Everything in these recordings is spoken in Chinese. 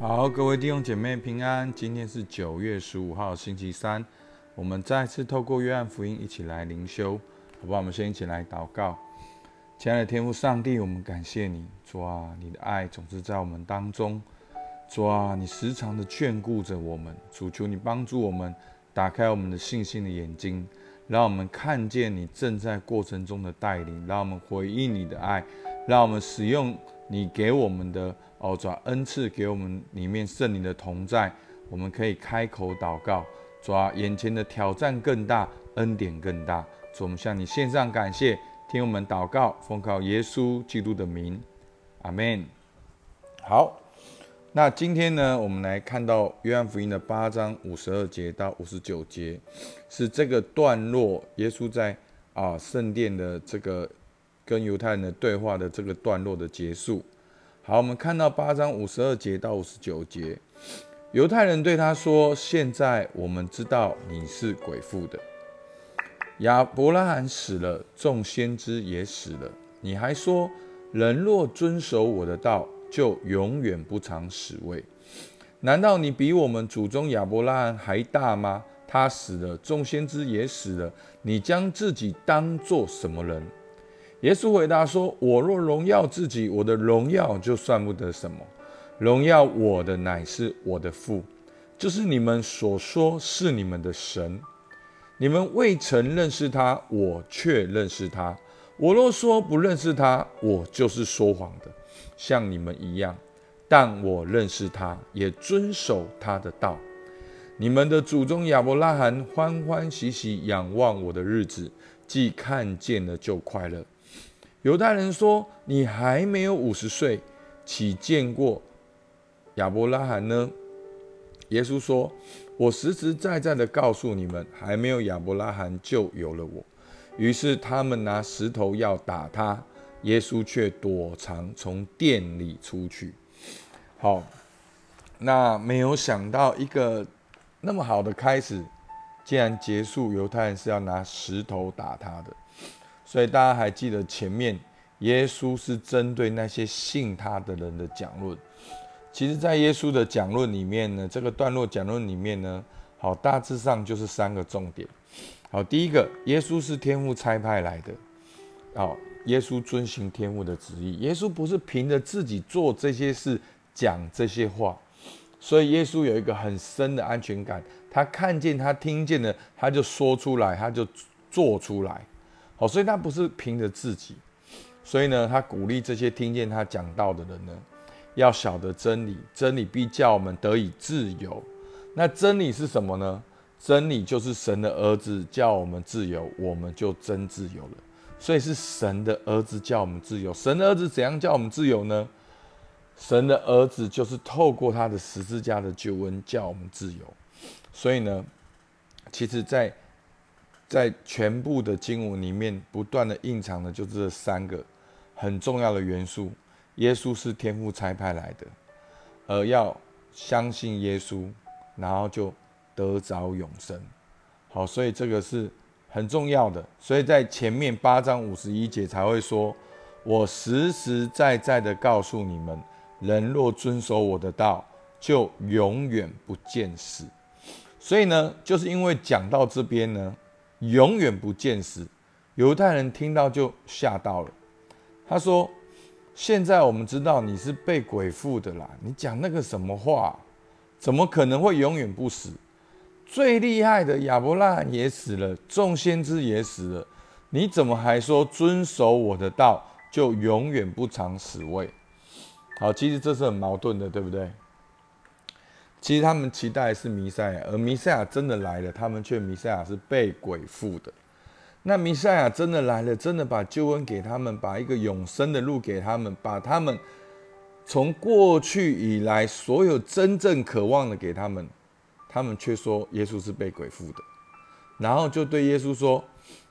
好，各位弟兄姐妹平安。今天是九月十五号，星期三。我们再次透过约翰福音一起来灵修，好不好？我们先一起来祷告。亲爱的天父上帝，我们感谢你，主啊，你的爱总是在我们当中。主啊，你时常的眷顾着我们。主求你帮助我们，打开我们的信心的眼睛，让我们看见你正在过程中的带领，让我们回应你的爱，让我们使用你给我们的哦，主恩赐给我们里面圣灵的同在，我们可以开口祷告。主啊，眼前的挑战更大，恩典更大。主，我们向你献上感谢，听我们祷告，奉靠耶稣基督的名，阿门。好，那今天呢，我们来看到约翰福音的八章五十二节到五十九节，是这个段落，耶稣在啊圣殿的这个跟犹太人的对话的这个段落的结束。好，我们看到八章五十二节到五十九节。犹太人对他说：“现在我们知道你是鬼父的。亚伯拉罕死了，众先知也死了。你还说，人若遵守我的道，就永远不尝死味。难道你比我们祖宗亚伯拉罕还大吗？他死了，众先知也死了。你将自己当作什么人？”耶稣回答说：“我若荣耀自己，我的荣耀就算不得什么。”荣耀我的乃是我的父，就是你们所说是你们的神。你们未曾认识他，我却认识他。我若说不认识他，我就是说谎的，像你们一样。但我认识他，也遵守他的道。你们的祖宗亚伯拉罕欢欢喜喜仰望我的日子，既看见了就快乐。犹太人说：“你还没有五十岁，岂见过？”亚伯拉罕呢？耶稣说：“我实实在在的告诉你们，还没有亚伯拉罕就有了我。”于是他们拿石头要打他，耶稣却躲藏，从店里出去。好，那没有想到一个那么好的开始，竟然结束。犹太人是要拿石头打他的，所以大家还记得前面耶稣是针对那些信他的人的讲论。其实，在耶稣的讲论里面呢，这个段落讲论里面呢，好，大致上就是三个重点。好，第一个，耶稣是天父差派来的，好，耶稣遵行天父的旨意，耶稣不是凭着自己做这些事讲这些话，所以耶稣有一个很深的安全感，他看见他听见的，他就说出来，他就做出来，好，所以他不是凭着自己，所以呢，他鼓励这些听见他讲道的人呢。要晓得真理，真理必叫我们得以自由。那真理是什么呢？真理就是神的儿子叫我们自由，我们就真自由了。所以是神的儿子叫我们自由。神的儿子怎样叫我们自由呢？神的儿子就是透过他的十字架的救恩叫我们自由。所以呢，其实，在在全部的经文里面，不断的蕴藏的就这三个很重要的元素。耶稣是天父差派来的，而要相信耶稣，然后就得着永生。好，所以这个是很重要的。所以在前面八章五十一节才会说：“我实实在在的告诉你们，人若遵守我的道，就永远不见死。”所以呢，就是因为讲到这边呢，永远不见死，犹太人听到就吓到了。他说。现在我们知道你是被鬼附的啦！你讲那个什么话，怎么可能会永远不死？最厉害的亚伯拉罕也死了，众先知也死了，你怎么还说遵守我的道就永远不尝死味？好，其实这是很矛盾的，对不对？其实他们期待是弥赛亚，而弥赛亚真的来了，他们却弥赛亚是被鬼附的。那弥赛亚真的来了，真的把救恩给他们，把一个永生的路给他们，把他们从过去以来所有真正渴望的给他们，他们却说耶稣是被鬼附的，然后就对耶稣说：“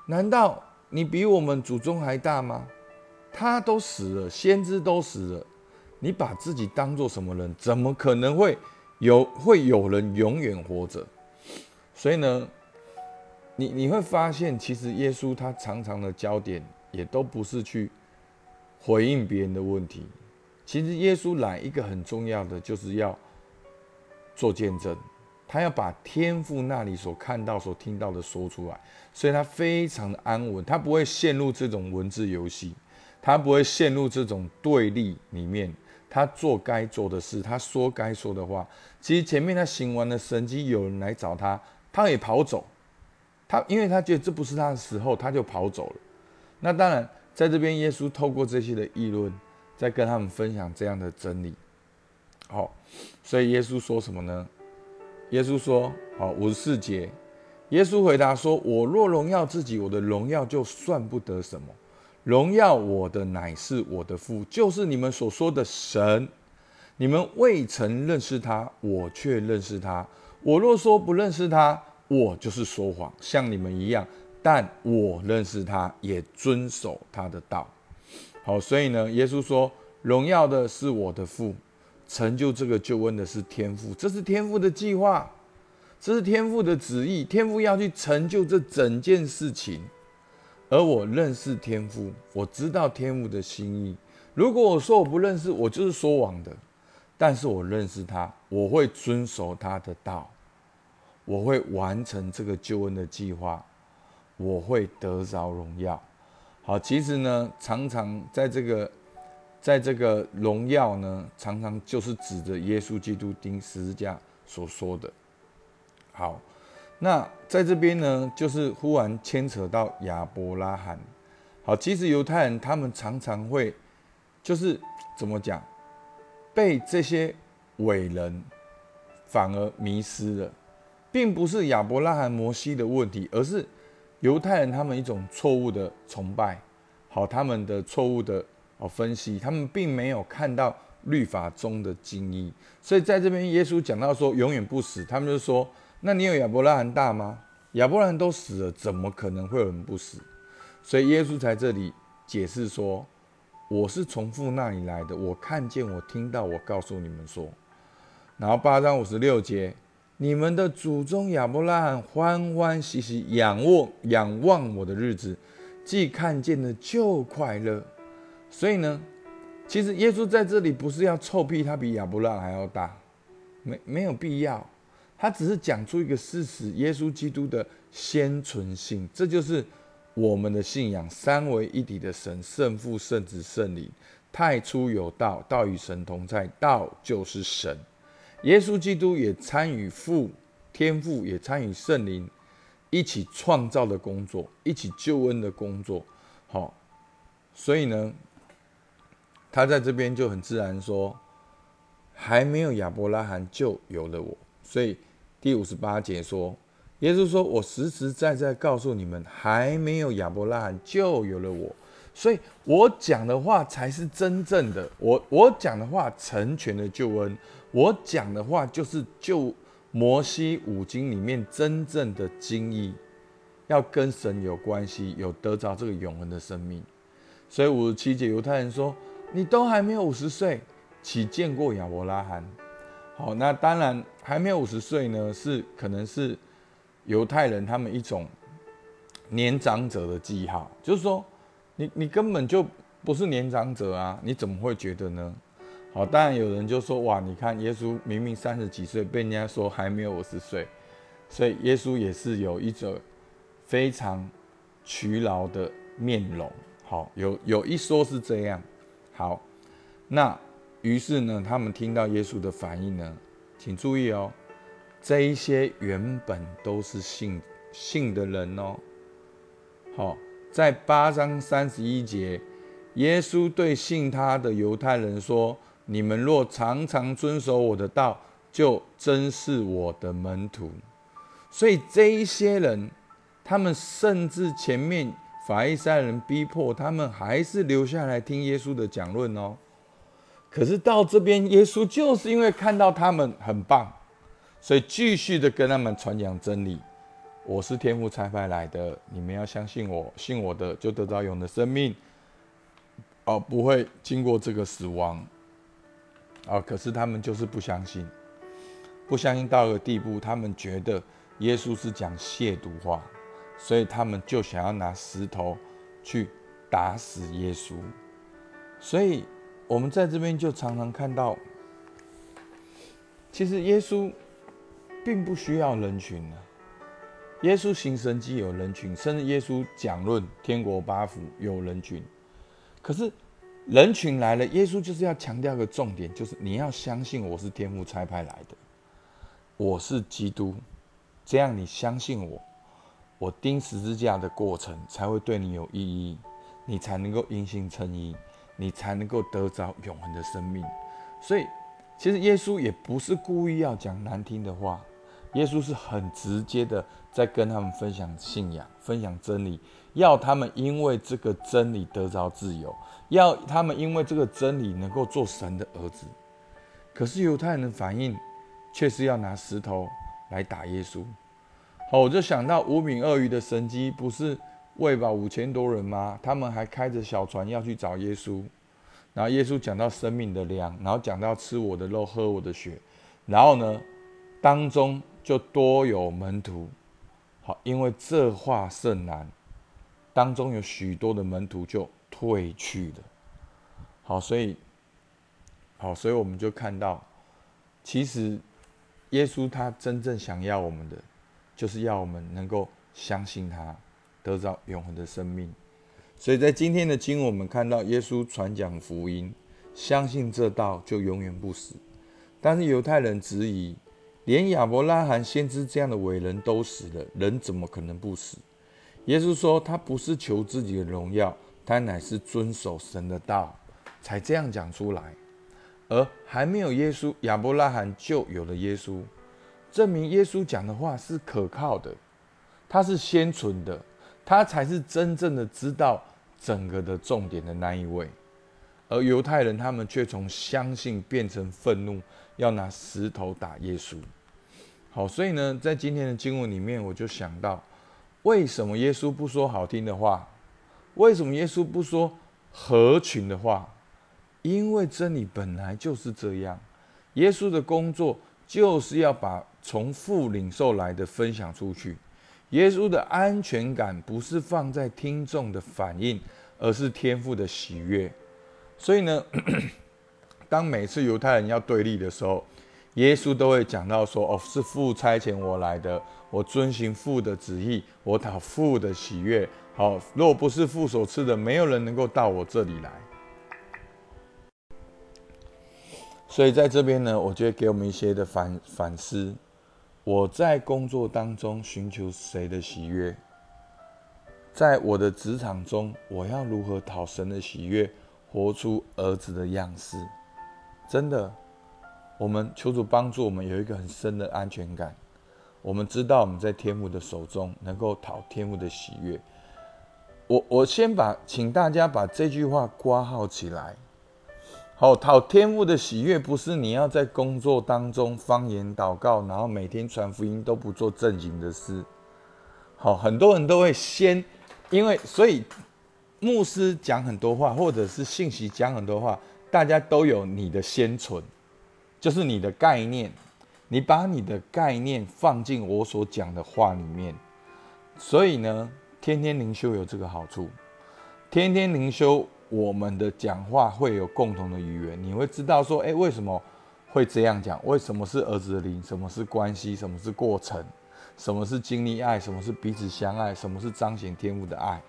难道你比我们祖宗还大吗？他都死了，先知都死了，你把自己当做什么人？怎么可能会有会有人永远活着？所以呢？”你你会发现，其实耶稣他常常的焦点也都不是去回应别人的问题。其实耶稣来一个很重要的，就是要做见证，他要把天父那里所看到、所听到的说出来，所以他非常的安稳，他不会陷入这种文字游戏，他不会陷入这种对立里面。他做该做的事，他说该说的话。其实前面他行完了神迹，有人来找他，他也跑走。他因为他觉得这不是他的时候，他就跑走了。那当然，在这边耶稣透过这些的议论，在跟他们分享这样的真理。好，所以耶稣说什么呢？耶稣说：“好，五十四节。”耶稣回答说：“我若荣耀自己，我的荣耀就算不得什么。荣耀我的乃是我的父，就是你们所说的神。你们未曾认识他，我却认识他。我若说不认识他，我就是说谎，像你们一样。但我认识他，也遵守他的道。好，所以呢，耶稣说：荣耀的是我的父。”成就这个救恩的是天父，这是天父的计划，这是天父的旨意，天父要去成就这整件事情。而我认识天父，我知道天父的心意。如果我说我不认识，我就是说谎的。但是我认识他，我会遵守他的道，我会完成这个救恩的计划，我会得着荣耀。好，其实呢，常常在这个。在这个荣耀呢，常常就是指着耶稣基督钉十字架所说的。好，那在这边呢，就是忽然牵扯到亚伯拉罕。好，其实犹太人他们常常会，就是怎么讲，被这些伟人反而迷失了，并不是亚伯拉罕、摩西的问题，而是犹太人他们一种错误的崇拜，好，他们的错误的。哦，分析他们并没有看到律法中的精义，所以在这边耶稣讲到说永远不死，他们就说：那你有亚伯拉罕大吗？亚伯拉罕都死了，怎么可能会有人不死？所以耶稣在这里解释说：我是从父那里来的，我看见，我听到，我告诉你们说。然后八章五十六节，你们的祖宗亚伯拉罕欢欢喜喜仰望仰望我的日子，既看见了就快乐。所以呢，其实耶稣在这里不是要臭屁，他比亚伯拉罕还要大，没没有必要，他只是讲出一个事实：耶稣基督的先存性，这就是我们的信仰，三位一体的神，圣父、圣子、圣灵，太初有道，道与神同在，道就是神。耶稣基督也参与父、天父，也参与圣灵一起创造的工作，一起救恩的工作。好，所以呢。他在这边就很自然说，还没有亚伯拉罕就有了我，所以第五十八节说，耶稣说：“我实实在在告诉你们，还没有亚伯拉罕就有了我，所以我讲的话才是真正的。我我讲的话成全了救恩，我讲的话就是救摩西五经里面真正的经义，要跟神有关系，有得着这个永恒的生命。所以五十七节犹太人说。”你都还没有五十岁，岂见过亚伯拉罕？好，那当然还没有五十岁呢，是可能是犹太人他们一种年长者的记号，就是说，你你根本就不是年长者啊，你怎么会觉得呢？好，当然有人就说，哇，你看耶稣明明三十几岁，被人家说还没有五十岁，所以耶稣也是有一种非常倨劳的面容。好，有有一说是这样。好，那于是呢，他们听到耶稣的反应呢，请注意哦，这一些原本都是信信的人哦。好，在八章三十一节，耶稣对信他的犹太人说：“你们若常常遵守我的道，就真是我的门徒。”所以这一些人，他们甚至前面。法利赛人逼迫他们，还是留下来听耶稣的讲论哦。可是到这边，耶稣就是因为看到他们很棒，所以继续的跟他们传讲真理。我是天父差派来的，你们要相信我，信我的就得到永的生命，哦，不会经过这个死亡。啊，可是他们就是不相信，不相信到个地步，他们觉得耶稣是讲亵渎话。所以他们就想要拿石头去打死耶稣，所以我们在这边就常常看到，其实耶稣并不需要人群呢。耶稣行神迹有人群，甚至耶稣讲论天国八福有人群。可是人群来了，耶稣就是要强调个重点，就是你要相信我是天父差派来的，我是基督，这样你相信我，我钉十字架的过程才会对你有意义，你才能够因信称义，你才能够得着永恒的生命。所以，其实耶稣也不是故意要讲难听的话。耶稣是很直接的在跟他们分享信仰、分享真理，要他们因为这个真理得着自由，要他们因为这个真理能够做神的儿子。可是犹太人的反应却是要拿石头来打耶稣。好，我就想到五饼鳄鱼的神机不是喂饱五千多人吗？他们还开着小船要去找耶稣，然后耶稣讲到生命的粮，然后讲到吃我的肉、喝我的血，然后呢，当中。就多有门徒，好，因为这话甚难，当中有许多的门徒就退去了。好，所以，好，所以我们就看到，其实耶稣他真正想要我们的，就是要我们能够相信他，得到永恒的生命。所以在今天的经，我们看到耶稣传讲福音，相信这道就永远不死。但是犹太人质疑。连亚伯拉罕先知这样的伟人都死了，人怎么可能不死？耶稣说，他不是求自己的荣耀，他乃是遵守神的道，才这样讲出来。而还没有耶稣，亚伯拉罕就有了耶稣，证明耶稣讲的话是可靠的，他是先存的，他才是真正的知道整个的重点的那一位。而犹太人他们却从相信变成愤怒。要拿石头打耶稣，好，所以呢，在今天的经文里面，我就想到，为什么耶稣不说好听的话？为什么耶稣不说合群的话？因为真理本来就是这样，耶稣的工作就是要把从父领受来的分享出去。耶稣的安全感不是放在听众的反应，而是天父的喜悦。所以呢。当每次犹太人要对立的时候，耶稣都会讲到说：“哦，是父差遣我来的，我遵行父的旨意，我讨父的喜悦。好，若不是父所赐的，没有人能够到我这里来。”所以在这边呢，我觉得给我们一些的反反思：我在工作当中寻求谁的喜悦？在我的职场中，我要如何讨神的喜悦，活出儿子的样式？真的，我们求主帮助我们有一个很深的安全感。我们知道我们在天父的手中能够讨天父的喜悦。我我先把，请大家把这句话挂号起来。好，讨天父的喜悦不是你要在工作当中方言祷告，然后每天传福音都不做正经的事。好，很多人都会先，因为所以牧师讲很多话，或者是信息讲很多话。大家都有你的先存，就是你的概念，你把你的概念放进我所讲的话里面，所以呢，天天灵修有这个好处，天天灵修，我们的讲话会有共同的语言，你会知道说，哎，为什么会这样讲？为什么是儿子的灵？什么是关系？什么是过程？什么是经历爱？什么是彼此相爱？什么是彰显天赋的爱？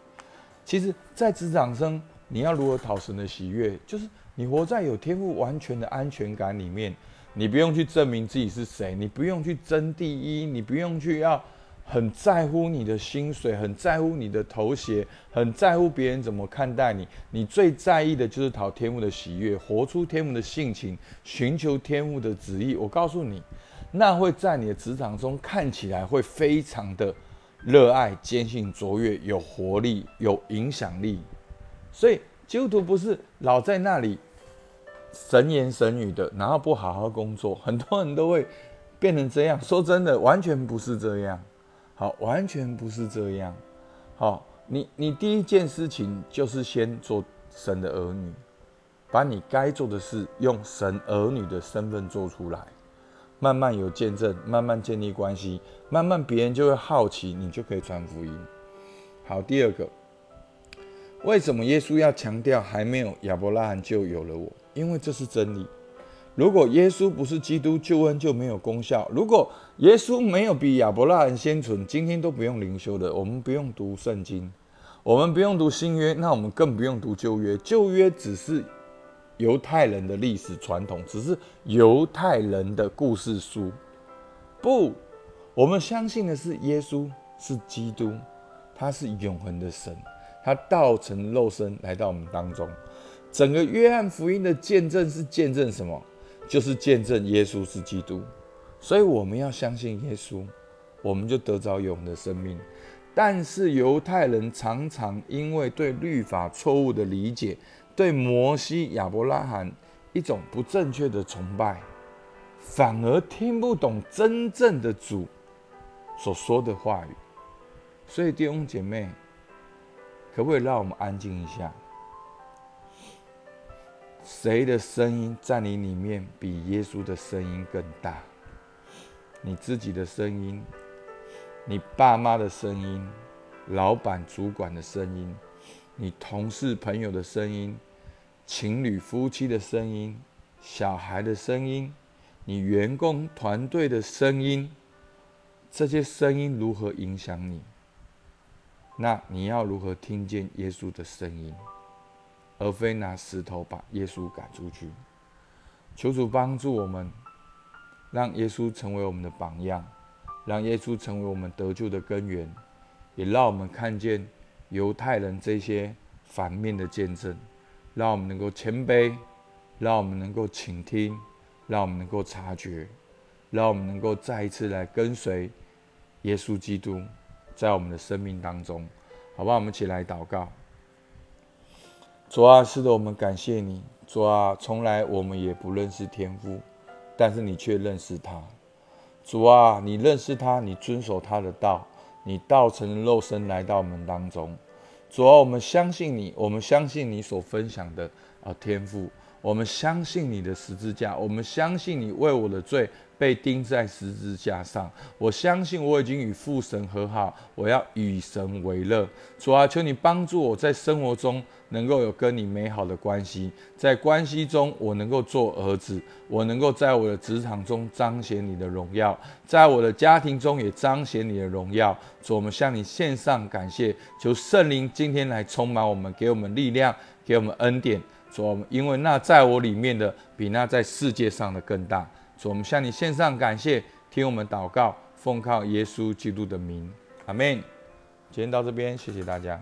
其实，在职场上，你要如何讨神的喜悦，就是。你活在有天赋完全的安全感里面，你不用去证明自己是谁，你不用去争第一，你不用去要很在乎你的薪水，很在乎你的头衔，很在乎别人怎么看待你。你最在意的就是讨天赋的喜悦，活出天赋的性情，寻求天赋的旨意。我告诉你，那会在你的职场中看起来会非常的热爱、坚信、卓越、有活力、有影响力。所以。基督徒不是老在那里神言神语的，然后不好好工作，很多人都会变成这样。说真的，完全不是这样。好，完全不是这样。好，你你第一件事情就是先做神的儿女，把你该做的事用神儿女的身份做出来，慢慢有见证，慢慢建立关系，慢慢别人就会好奇，你就可以传福音。好，第二个。为什么耶稣要强调还没有亚伯拉罕就有了我？因为这是真理。如果耶稣不是基督，救恩就没有功效。如果耶稣没有比亚伯拉罕先存，今天都不用灵修的，我们不用读圣经，我们不用读新约，那我们更不用读旧约。旧约只是犹太人的历史传统，只是犹太人的故事书。不，我们相信的是耶稣是基督，他是永恒的神，他道成肉身来到我们当中。整个约翰福音的见证是见证什么？就是见证耶稣是基督，所以我们要相信耶稣，我们就得着永的生命。但是犹太人常常因为对律法错误的理解，对摩西、亚伯拉罕一种不正确的崇拜，反而听不懂真正的主所说的话语。所以弟兄姐妹，可不可以让我们安静一下？谁的声音在你里面比耶稣的声音更大？你自己的声音，你爸妈的声音，老板主管的声音，你同事朋友的声音，情侣夫妻的声音，小孩的声音，你员工团队的声音，这些声音如何影响你？那你要如何听见耶稣的声音？而非拿石头把耶稣赶出去。求主帮助我们，让耶稣成为我们的榜样，让耶稣成为我们得救的根源，也让我们看见犹太人这些反面的见证，让我们能够谦卑，让我们能够倾听，让我们能够察觉，让我们能够再一次来跟随耶稣基督，在我们的生命当中，好不好？我们一起来祷告。主啊，是的，我们感谢你。主啊，从来我们也不认识天父，但是你却认识他。主啊，你认识他，你遵守他的道，你道成肉身来到我们当中。主啊，我们相信你，我们相信你所分享的啊天赋，我们相信你的十字架，我们相信你为我的罪。被钉在十字架上，我相信我已经与父神和好，我要与神为乐。主啊，求你帮助我在生活中能够有跟你美好的关系，在关系中我能够做儿子，我能够在我的职场中彰显你的荣耀，在我的家庭中也彰显你的荣耀。主，我们向你献上感谢，求圣灵今天来充满我们，给我们力量，给我们恩典。主，因为那在我里面的，比那在世界上的更大。主，我们向你献上感谢，听我们祷告，奉靠耶稣基督的名，阿门。今天到这边，谢谢大家。